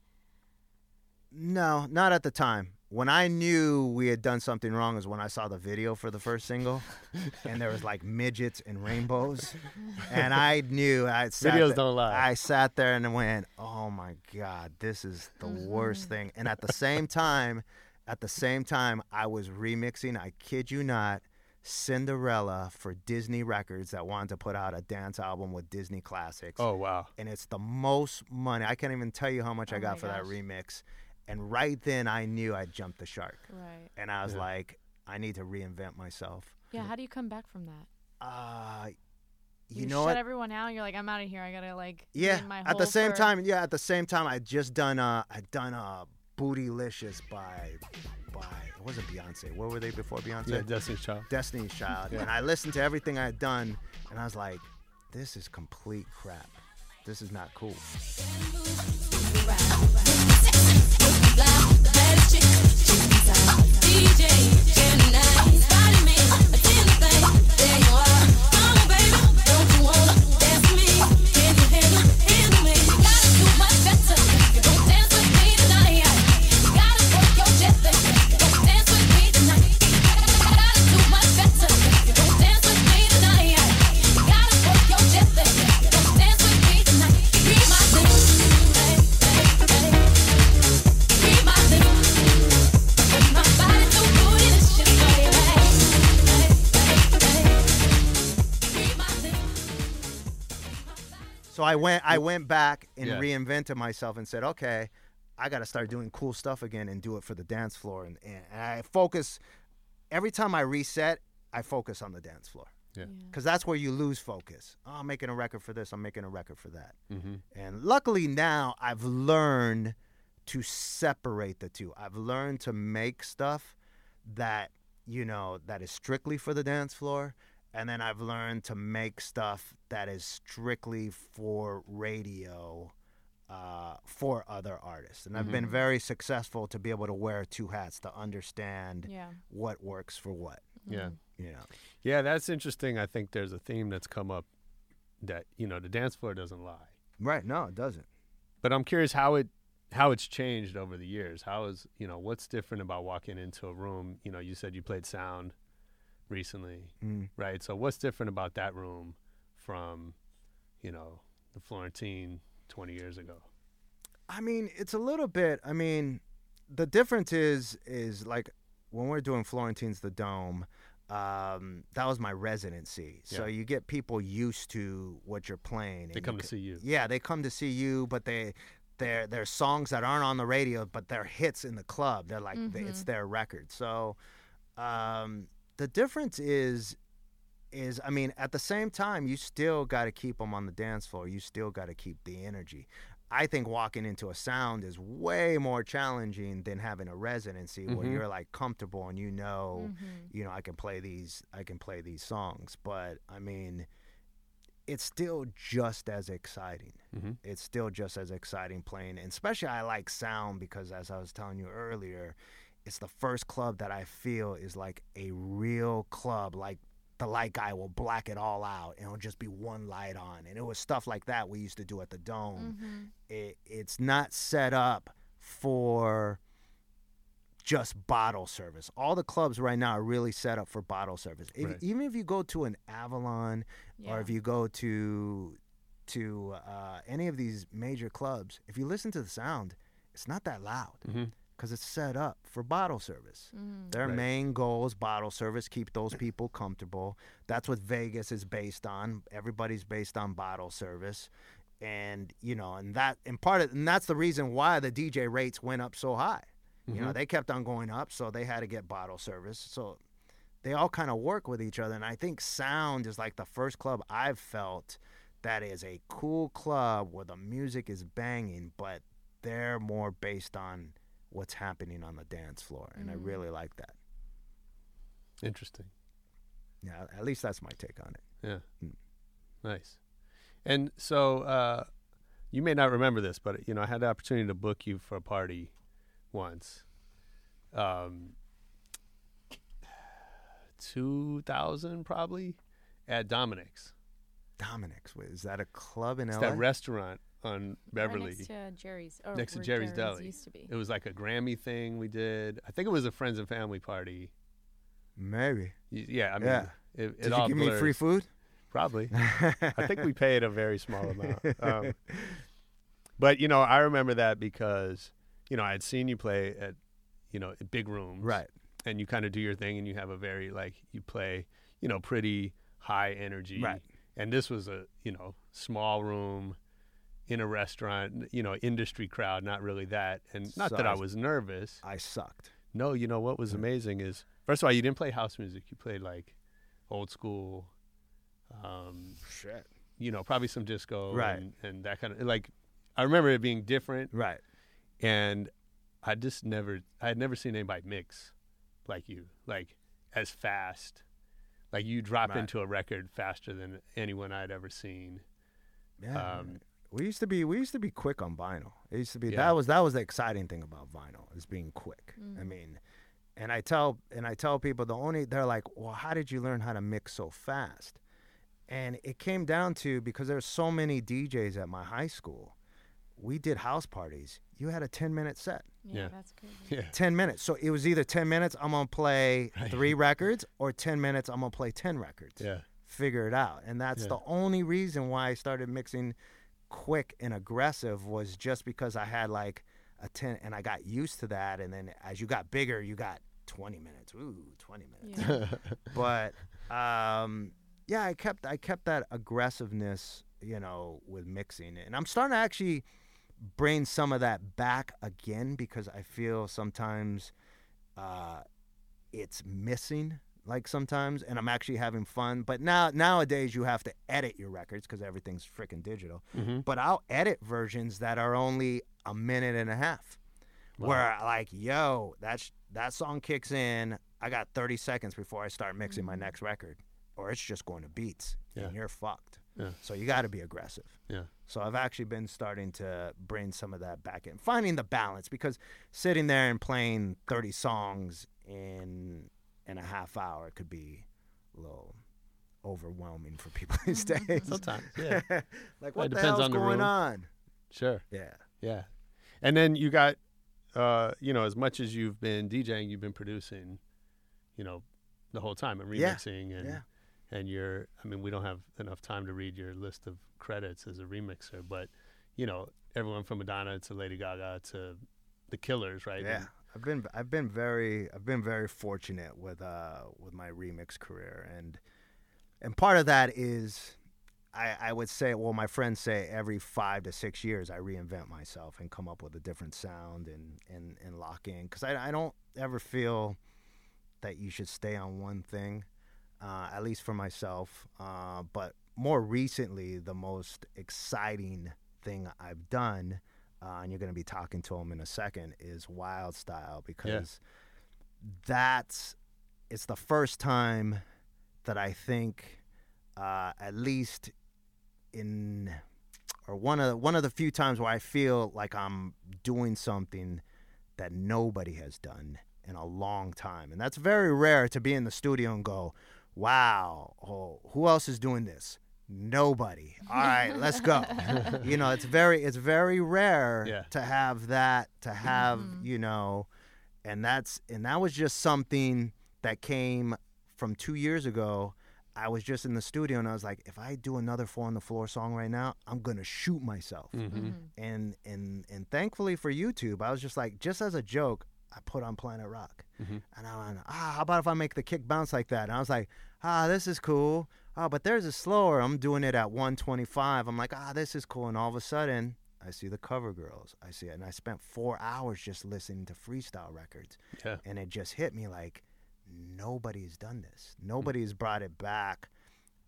No, not at the time. When I knew we had done something wrong is when I saw the video for the first single, and there was like midgets and rainbows, and I knew I sat Videos there- don't lie. I sat there and went, "Oh my god, this is the worst mm-hmm. thing." And at the same time, at the same time, I was remixing. I kid you not. Cinderella for Disney Records that wanted to put out a dance album with Disney classics oh wow and it's the most money. I can't even tell you how much oh I Oh got my for that remix. And right then I knew I jumped the shark. Right. And I was Yeah. like, I need to reinvent myself. Yeah. How do you come back from that? Uh you, You, know shut what? everyone out. You're like, I'm out of here. I gotta like. yeah. my At the same for- time, yeah, at the same time I just done uh I done uh Bootylicious by by it wasn't Beyonce. Where were they before Beyonce? yeah Destiny's Child Destiny's Child. And I listened to everything I had done and I was like, this is complete crap. This is not cool. Dance with me. I went I went back and Yeah. reinvented myself and said, okay, I got to start doing cool stuff again and do it for the dance floor. And, and I focus every time I reset, I focus on the dance floor Yeah. because that's where you lose focus. Oh, I'm making a record for this. I'm making a record for that. Mm-hmm. And luckily now I've learned to separate the two. I've learned to make stuff that, you know, that is strictly for the dance floor. And then I've learned to make stuff that is strictly for radio uh, for other artists. And I've been very successful to be able to wear two hats to understand Yeah. what works for what, Yeah. you know. Yeah, that's interesting. I think there's a theme that's come up that, you know, the dance floor doesn't lie. Right. No, it doesn't. But I'm curious how it how it's changed over the years. How is, you know, what's different about walking into a room? You know, you said you played sound recently, Mm. right? So what's different about that room from, you know, the Florentine 20 years ago? I mean, it's a little bit. I mean, the difference is is like when we're doing Florentine's the Dome. Um, that was my residency, so you get people used to what you're playing. They come you to c- see you. Yeah, they come to see you, but they they're they're songs that aren't on the radio, but they're hits in the club. They're like they- it's their record. So um, the difference is is I mean at the same time you still got to keep them on the dance floor. You still got to keep the energy. I think walking into a sound is way more challenging than having a residency where Mhm. you're like comfortable and you know, Mm-hmm. you know, I can play these I can play these songs. But I mean, it's still just as exciting. Mhm. It's still just as exciting playing, and especially I like sound because as I was telling you earlier, it's the first club that I feel is like a real club. Like the light guy will black it all out, and it'll just be one light on. And it was stuff like that we used to do at the Dome. It, it's not set up for just bottle service. All the clubs right now are really set up for bottle service. If, Right. Even if you go to an Avalon or if you go to to uh, any of these major clubs, if you listen to the sound, it's not that loud Mhm. Because it's set up for bottle service. Mm. Their Right. main goal is bottle service, keep those people comfortable. That's what Vegas is based on. Everybody's based on bottle service. And you know, and that and part of and that's the reason why the DJ rates went up so high. You know, mm-hmm. they kept on going up, so they had to get bottle service. So they all kind of work with each other. And I think sound is like the first club I've felt that is a cool club where the music is banging, but they're more based on what's happening on the dance floor. And I really like that. Interesting. Yeah, at least that's my take on it. Yeah. Mm. Nice. And so uh, you may not remember this, but you know, I had the opportunity to book you for a party once. Um, 2000 probably at Dominic's. Dominic's, is that a club in It's LA? that restaurant on Beverly. Right next to Jerry's. Or next to where Jerry's Deli. Used to be. It was like a Grammy thing we did. I think it was a friends and family party. Maybe. Y- Yeah, I mean, Yeah. it, it Did all you give me blurs. free food? Probably. I think we paid a very small amount. Um, but you know, I remember that because you know I had seen you play at you know at big rooms, Right. And you kind of do your thing, and you have a very like you play you know pretty high energy, Right. And this was a you know small room in a restaurant, you know, industry crowd, not really that, and not So that I I was- was nervous. I sucked. No, you know what was amazing is first of all you didn't play house music, you played like old school. Um, Shit. you know, probably some disco Right. and, and that kind of like I remember it being different Right. and I just never I had never seen anybody mix like you, like as fast. Like you drop Right. into a record faster than anyone I'd ever seen. Yeah. Um, we used to be we used to be quick on vinyl. It used to be Yeah. that was that was the exciting thing about vinyl is being quick. I mm. mean, and I tell and I tell people the only they're like, well, how did you learn how to mix so fast? And it came down to because there's so many DJs at my high school. We did house parties. You had a 10 minute set. Yeah, Yeah. that's crazy. Yeah. 10 minutes. So it was either 10 minutes, I'm going to play Right. three records, or 10 minutes, I'm going to play 10 records. Yeah. Figure it out. And that's Yeah. the only reason why I started mixing quick and aggressive was just because I had like a 10 and I got used to that. And then as you got bigger, you got 20 minutes. Ooh, 20 minutes. Yeah. but um, yeah, I kept I kept that aggressiveness you know, with mixing. And I'm starting to actually bring some of that back again because I feel sometimes uh, it's missing. Like sometimes, and I'm actually having fun. But now nowadays, you have to edit your records because everything's freaking digital. Mm-hmm. But I'll edit versions that are only a minute and a half, where like, yo, that's that song kicks in. I got 30 seconds before I start mixing my next record, or it's just going to beats, Yeah. and you're fucked. Yeah. So you got to be aggressive. Yeah. So I've actually been starting to bring some of that back in, finding the balance because sitting there and playing 30 songs in in a half hour could be a little overwhelming for people these days. Sometimes, yeah. like Well, what the hell's on the going room. on? Sure. Yeah. Yeah. And then you got, uh, you know, as much as you've been DJing, you've been producing, you know, the whole time and Yeah. remixing and Yeah. and you're. I mean, we don't have enough time to read your list of credits as a remixer, but you know, everyone from Madonna to Lady Gaga to the Killers, right? Yeah. And- I've been I've been very I've been very fortunate with uh with my remix career. And and part of that is I, I would say well my friends say every five to six years I reinvent myself and come up with a different sound and and, and lock in. Because I, I don't ever feel that you should stay on one thing uh, at least for myself. Uh, but more recently the most exciting thing I've done uh, and you're going to be talking to him in a second, is Wild Style because that's it's the first time that I think, uh, at least in or one of the, one of the few times where I feel like I'm doing something that nobody has done in a long time, and that's very rare to be in the studio and go, "Wow, oh, who else is doing this?" Nobody. All right, let's go. you know, it's very it's very rare Yeah. to have that to have, you know, and that's and that was just something that came from 2 years ago. I was just in the studio and I was like, if I do another four on the floor song right now, I'm gonna shoot myself. Mhm. And and and thankfully for YouTube, I was just like, just as a joke, I put on Planet Rock, Mhm. and I went, ah, how about if I make the kick bounce like that? And I was like, ah, this is cool. Oh, but there's a slower. I'm doing it at 125. I'm like, ah, this is cool. And all of a sudden, I see the cover girls. I see it, and I spent four hours just listening to freestyle records Yeah. and it just hit me like nobody's done this. Nobody's brought it back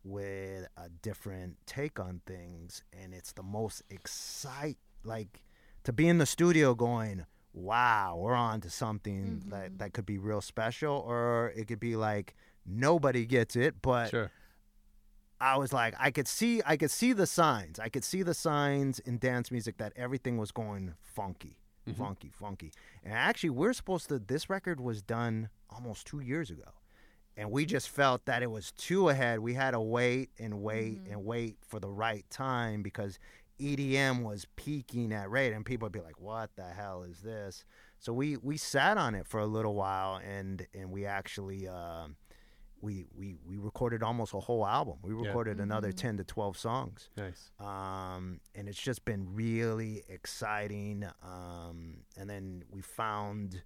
with a different take on things, and it's the most excite like to be in the studio going, "Wow, we're on to something that that could be real special," or it could be like nobody gets it, but Sure. I was like, I could see, I could see the signs. I could see the signs in dance music that everything was going funky, funky, funky. And actually, we're supposed to. This record was done almost two years ago, and we just felt that it was too ahead. We had to wait and wait and wait for the right time because EDM was peaking at rate, and people would be like, "What the hell is this?" So we we sat on it for a little while, and and we actually. um we, we, we recorded almost a whole album. We Yeah. recorded another 10 to 12 songs. Nice. Um, and it's just been really exciting. Um, and then we found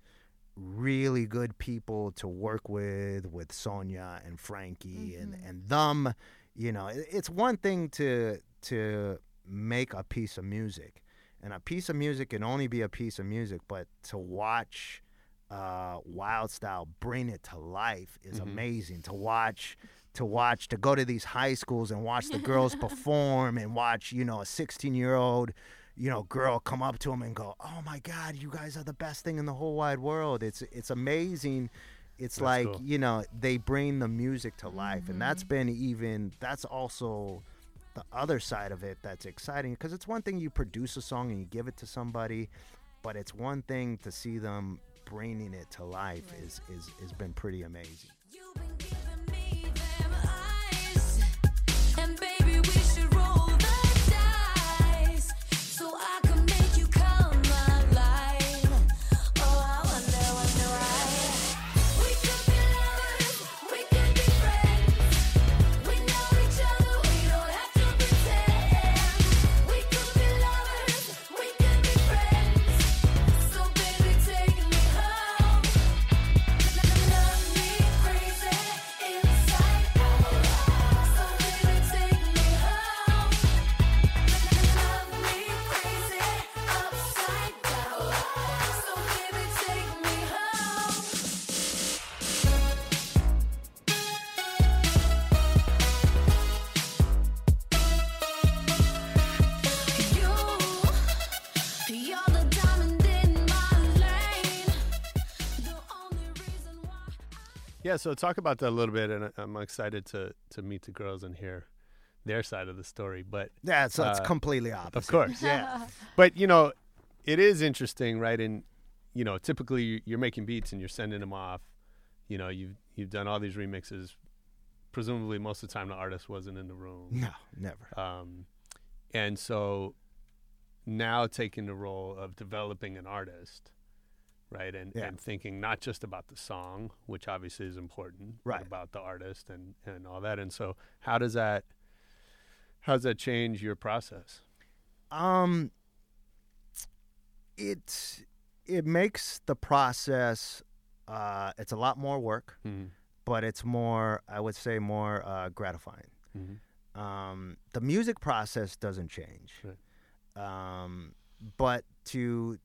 really good people to work with, with Sonia and Frankie and, and them. You know, it, it's one thing to to make a piece of music, and a piece of music can only be a piece of music. But to watch uh, Wild Style bring it to life is amazing. To watch, to watch, to go to these high schools and watch the girls perform and watch, you know, a 16 year old, you know, girl come up to them and go, "Oh my God, you guys are the best thing in the whole wide world." It's it's amazing. It's like cool. you know they bring the music to life, and that's been even that's also the other side of it that's exciting because it's one thing you produce a song and you give it to somebody, but it's one thing to see them bringing it to life is is has been pretty amazing. Yeah, so talk about that a little bit, and I- I'm excited to to meet the girls and hear their side of the story. But Yeah, so it's Uh, completely opposite. of course, Yeah. but you know, it is interesting, right? And you know, typically you- you're making beats and you're sending them off. You know, you've you've done all these remixes. Presumably, most of the time the artist wasn't in the room. No, never. Um, and so now taking the role of developing an artist, right? And, Yeah. and thinking not just about the song, which obviously is important, Right. but about the artist and, and all that. And so how does that how does that change your process? Um, it it makes the process. Uh, it's a lot more work, Mhm. but it's more. I would say more uh, gratifying. Mhm. Um, the music process doesn't change, Right. um, but to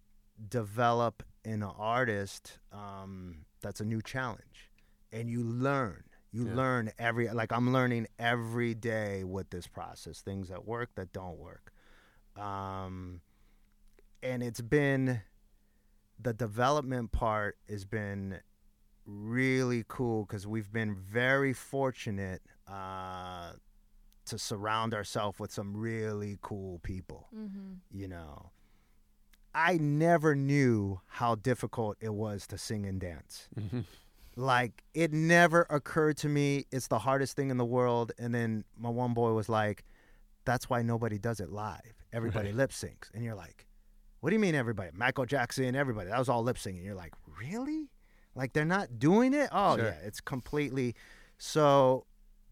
develop an artist, um, that's a new challenge, and you learn. You Yeah. learn every like I'm learning every day with this process. Things that work, that don't work, um, and it's been the development part has been really cool because we've been very fortunate uh, to surround ourselves with some really cool people. Mm-hmm. You know, I never knew how difficult it was to sing and dance. Mm-hmm. Like, it never occurred to me it's the hardest thing in the world. And then my one boy was like, that's why nobody does it live. Everybody Right. lip syncs. And you're like, what do you mean everybody? Michael Jackson, everybody. That was all lip syncing. You're like, really? Like they're not doing it? Oh Sure. yeah, it's completely. So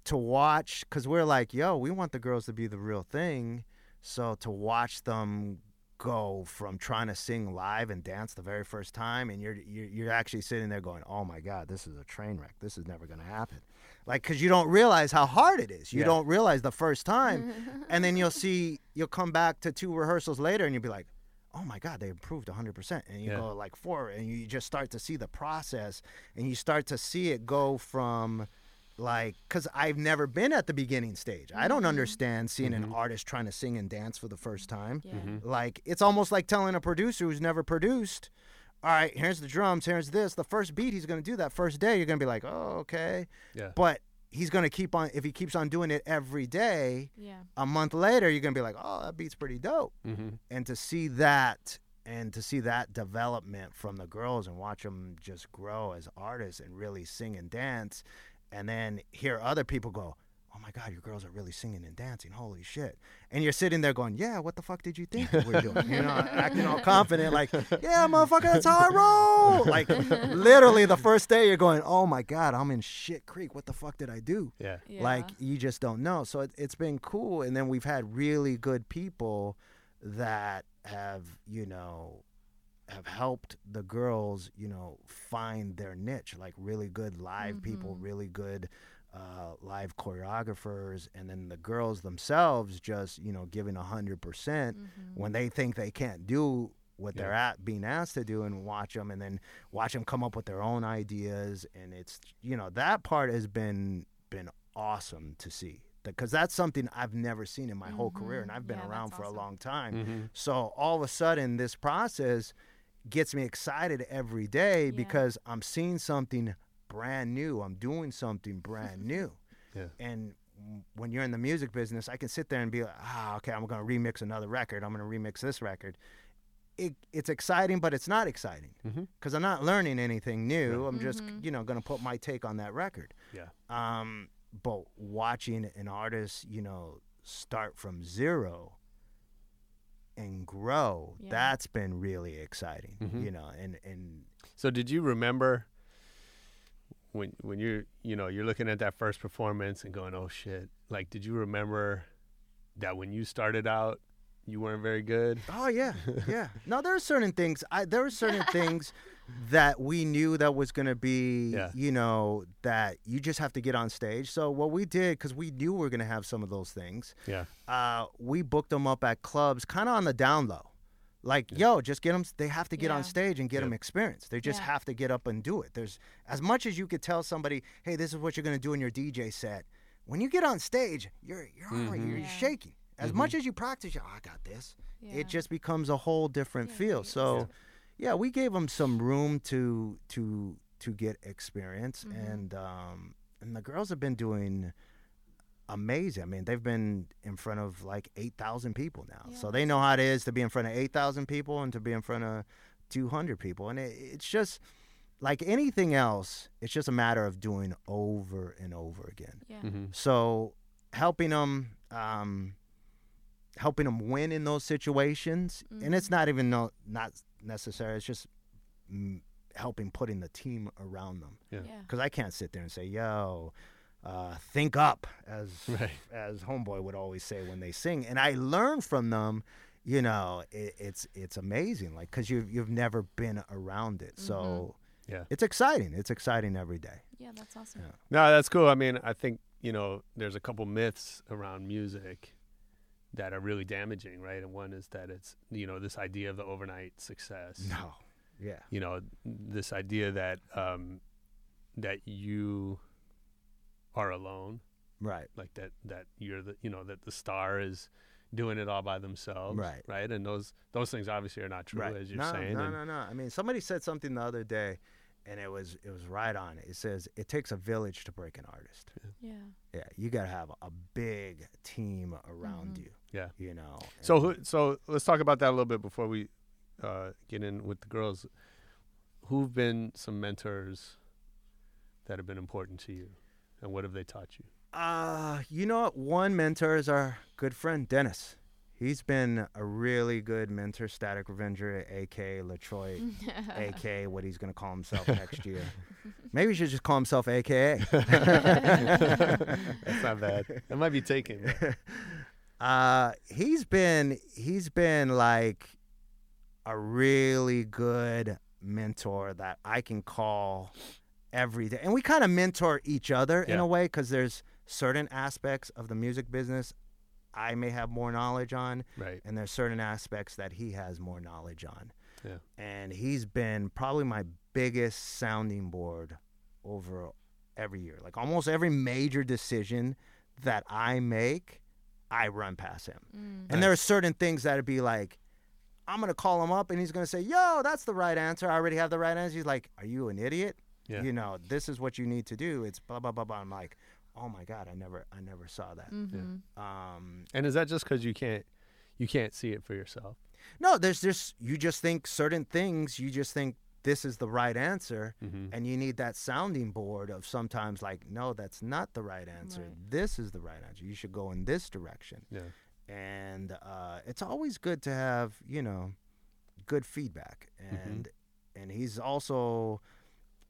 to watch, because we're like, yo, we want the girls to be the real thing. So to watch them go from trying to sing live and dance the very first time, and you're you're, you're actually sitting there going, oh my god, this is a train wreck. This is never gonna happen. Like, because you don't realize how hard it is. You Yeah. don't realize the first time, and then you'll see you'll come back to two rehearsals later, and you'll be like, oh my god they improved 100% and you Yeah. go like four and you just start to see the process and you start to see it go from like because i've never been at the beginning stage. I don't mm-hmm. understand seeing an mm-hmm. artist trying to sing and dance for the first time. Yeah. Mm-hmm. like it's almost like telling a producer who's never produced all right here's the drums here's this. The first beat he's going to do that first day you're going to be like oh okay. Yeah. but he's going to keep on if he keeps on doing it every day Yeah. a month later you're going to be like oh that beat's pretty dope. Hmm and to see that and to see that development from the girls and watch them just grow as artists and really sing and dance and then hear other people go oh my god your girls are really singing and dancing. Holy shit. And you're sitting there going yeah what the fuck did you think we we're doing? You know acting all confident like yeah motherfucker that's how i roll. Like literally the first day you're going oh my god i'm in shit creek. What the fuck did i do? Yeah. Yeah. like you just don't know. So it, it's been cool. And then we've had really good people that have you know have helped the girls you know find their niche like really good live people really good uh, live choreographers and then the girls themselves just you know giving a hundred percent when they think they can't do what they're at being asked to do and watch them and then watch them come up with their own ideas and it's you know that part has been been awesome to see. Because that's something I've never seen in my whole career and I've been Yeah, around for a long time. Mm-hmm. so all of a sudden this process gets me excited every day Yeah. because I'm seeing something brand new I'm doing something brand new Yeah. and when you're in the music business, I can sit there and be like, ah, okay, I'm going to remix another record. I'm going to remix this record. It, it's exciting, but it's not exciting because I'm not learning anything new. I'm just, you know, going to put my take on that record. Yeah. Um, but watching an artist, you know, start from zero and grow, Yeah. that's been really exciting, Mhm. you know, and, and So did you remember when when you're you know you're looking at that first performance and going oh shit like did you remember that when you started out you weren't very good Oh yeah, yeah. No, there are certain things. I there are certain things that we knew that was gonna be, Yeah. you know, that you just have to get on stage. So what we did, because we knew we were gonna have some of those things, yeah uh, we booked them up at clubs, kind of on the down low. Like, yo, just get them. They have to get on stage and get them experience. They just Yeah. have to get up and do it. There's as much as you could tell somebody, hey, this is what you're gonna do in your DJ set. When you get on stage, you're you're already- Mhm. you're Yeah. shaking. as much as you practice, you, oh, I got this. Yeah. It just becomes a whole different Yeah, feel. So, used yeah, we gave them some room to to to get experience, Mm-hmm. and um, and the girls have been doing amazing. I mean, they've been in front of like eight thousand people now, Yeah, so they know how it is to be in front of eight thousand people and to be in front of two hundred people, and it, it's just like anything else. It's just a matter of doing over and over again. Yeah. Mm-hmm. So helping them, um, helping them win in those situations, and it's not even no, not necessary. It's just mm, helping putting the team around them. Yeah. Yeah. Because I can't sit there and say, "Yo, uh, think up," as Right. as Homeboy would always say when they sing, and I learn from them. You know, it, it's it's amazing, like because you've you've never been around it, so Yeah. it's exciting. It's exciting every day. Yeah, that's awesome. Yeah. No, that's cool. I mean, I think you know, there's a couple myths around music that are really damaging, right? And one is that it's you know this idea of the overnight success. No, yeah, You know, this idea that um, that you are alone, right. like that that you're the you know that the star is doing it all by themselves, Right. Right, and those those things obviously are not true, right. as you're no, saying. No, and- no, no. I mean, somebody said something the other day, and it was it was right on. It says it takes a village to break an artist. Yeah. Yeah, you gotta have a big team around you. Yeah. You know. So who, so let's talk about that a little bit before we uh, get in with the girls. Who've been some mentors that have been important to you, and what have they taught you? Uh, you know what? One mentor is our good friend Dennis. He's been a really good mentor, Static Revenger, AK Latroit, AK what he's gonna call himself next year. Maybe he should just call himself AKA. That's not bad. That might be taken. Uh, he's been he's been like a really good mentor that I can call every day, and we kind of mentor each other in a way because there's certain aspects of the music business I may have more knowledge on, Right. and there's certain aspects that he has more knowledge on. Yeah. And he's been probably my biggest sounding board over every year. Like almost every major decision that I make, I run past him. And there are certain things that'd be like, I'm gonna call him up and he's gonna say, Yo, that's the right answer. I already have the right answer. He's like, Are you an idiot? Yeah. You know, this is what you need to do. It's blah blah blah blah. I'm like, Oh my God, I never I never saw that. Um And is that just because you can't you can't see it for yourself? No, there's just you just think certain things. You just think this is the right answer, Mm-hmm. and you need that sounding board of sometimes like, no, that's not the right answer. Right. This is the right answer. You should go in this direction. Yeah. And uh, it's always good to have you know good feedback, Mm-hmm. and and he's also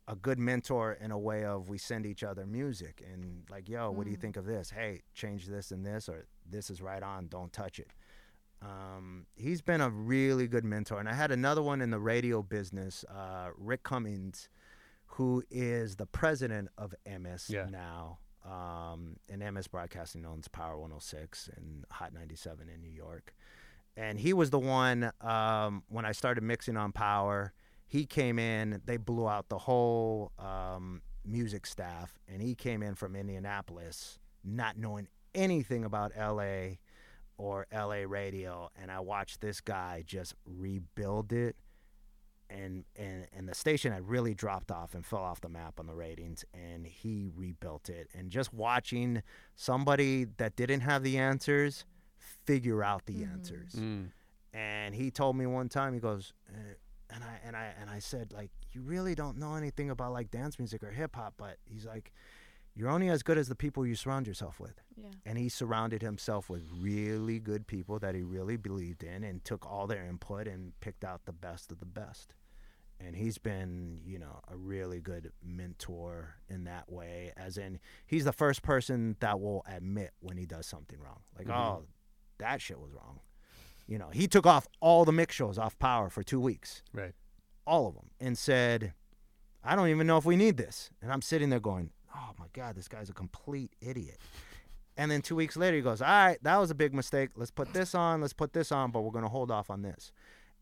a good mentor in a way of we send each other music and like, yo, what do you think of this? Hey, change this and this, or this is right on. Don't touch it um, he's been a really good mentor. And I had another one in the radio business, uh, Rick Cummings, who is the president of Emmis Yeah. now. Um, and Emmis Broadcasting owns Power 106 and Hot 97 in New York. And he was the one um, when I started mixing on Power. He came in, they blew out the whole um, music staff, and he came in from Indianapolis, not knowing anything about LA or LA radio and I watched this guy just rebuild it and and and the station had really dropped off and fell off the map on the ratings and he rebuilt it. And just watching somebody that didn't have the answers figure out the answers. Mm. and he told me one time he goes eh, and I and I and I said like you really don't know anything about like dance music or hip hop but he's like you're only as good as the people you surround yourself with Yeah. and he surrounded himself with really good people that he really believed in and took all their input and picked out the best of the best and he's been you know a really good mentor in that way as in he's the first person that will admit when he does something wrong like mm-hmm. oh that shit was wrong you know he took off all the mix shows off power for two weeks Right. all of them and said, I don't even know if we need this. And I'm sitting there going, oh my God, this guy's a complete idiot. And then two weeks later, he goes, all right, that was a big mistake. Let's put this on, let's put this on, but we're going to hold off on this.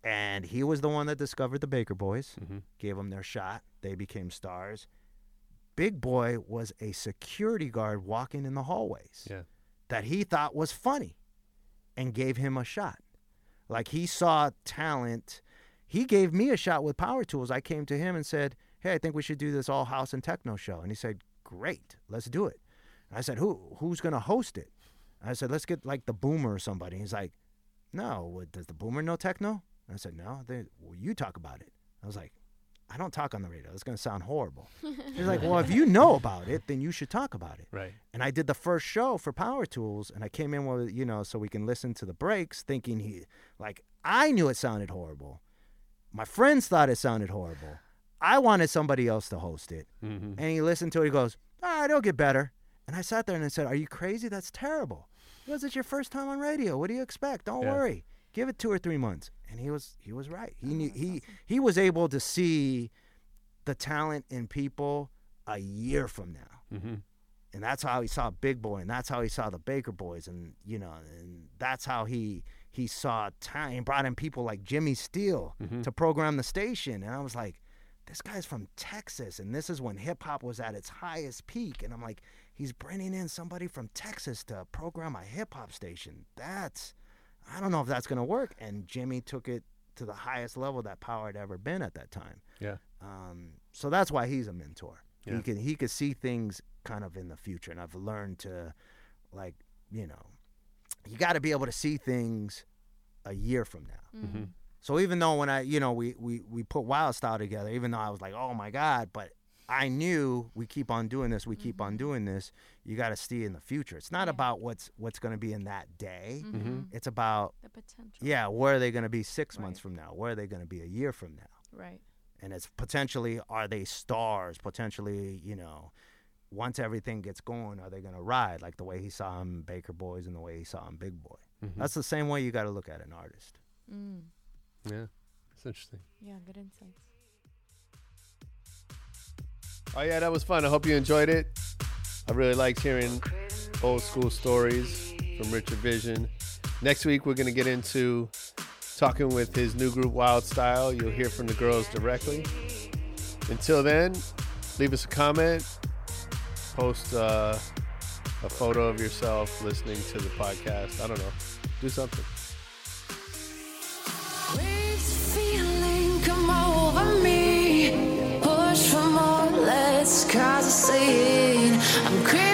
And he was the one that discovered the Baka Boyz, mm-hmm. gave them their shot. They became stars. Big Boy was a security guard walking in the hallways Yeah. that he thought was funny. and gave him a shot. Like he saw talent. He gave me a shot with Power Tools. I came to him and said, "Hey, I think we should do this all house and techno show." And he said, "Great, let's do it." I said, "Who who's going to host it?" I said, "Let's get like the Boomer or somebody." He's like, "No, what, does the Boomer know techno?" I said, "No." They, well, you talk about it. I was like, "I don't talk on the radio. It's going to sound horrible." He's like, "Well, if you know about it, then you should talk about it." Right. And I did the first show for Power Tools, and I came in with you know so we can listen to the breaks, thinking he like I knew it sounded horrible. My friends thought it sounded horrible. I wanted somebody else to host it, Mm-hmm. and he listened to it. He goes, "All right, it'll get better." And I sat there and I said, "Are you crazy? That's terrible." He goes, "It's your first time on radio. What do you expect? Don't Yeah. worry. Give it two or three months." And he was he was right. He knew he he was able to see the talent in people a year from now Mm-hmm. and that's how he saw Big Boy, and that's how he saw the Baka Boyz, and you know, and that's how he he saw time. He brought in people like Jimmy Steal to program the station, and I was like, this guy's from Texas, and this is when hip hop was at its highest peak, and I'm like, he's bringing in somebody from Texas to program a hip hop station. That's I don't know if that's gonna work. And Jimmy took it to the highest level that Power had ever been at that time. Yeah. Um, so that's why he's a mentor. Yeah. He can he could see things kind of in the future, and I've learned to, like, you know, you got to be able to see things a year from now. Mm-hmm. So even though when I, you know, we we we put Wild Style together, even though I was like, oh my god, but I knew we keep on doing this, we keep on doing this. You got to see in the future. It's not Yeah. about what's what's going to be in that day. Mm-hmm. It's about The potential. yeah, where are they going to be six months from now? Where are they going to be a year from now? Right. and it's potentially are they stars potentially you know once everything gets going are they going to ride like the way he saw him Baka Boyz and the way he saw him big boy Mm-hmm. that's the same way you got to look at an artist Mm. Yeah. It's interesting. Yeah. Good insights. Oh yeah, that was fun. I hope you enjoyed it. I really liked hearing old school stories from Richard Vission. Next week we're gonna get into talking with his new group Wild Style. You'll hear from the girls directly. Until then, leave us a comment, post uh, a photo of yourself listening to the podcast. I don't know. Do something. A scene. I'm craving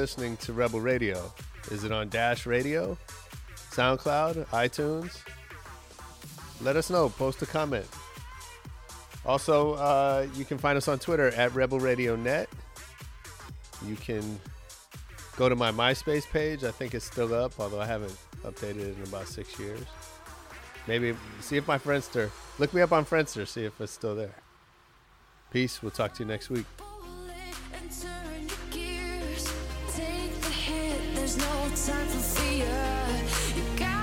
listening to Rebel Radio. Is it on Dash Radio, SoundCloud, iTunes? Let us know. Post a comment. Also, uh, you can find us on Twitter at Rebel Radio Net. You can go to my MySpace page. I think it's still up, although I haven't updated it in about six years. Maybe see if my Friendster. Look me up on Friendster. See if it's still there. Peace. We'll talk to you next week. There's no time for fear. You got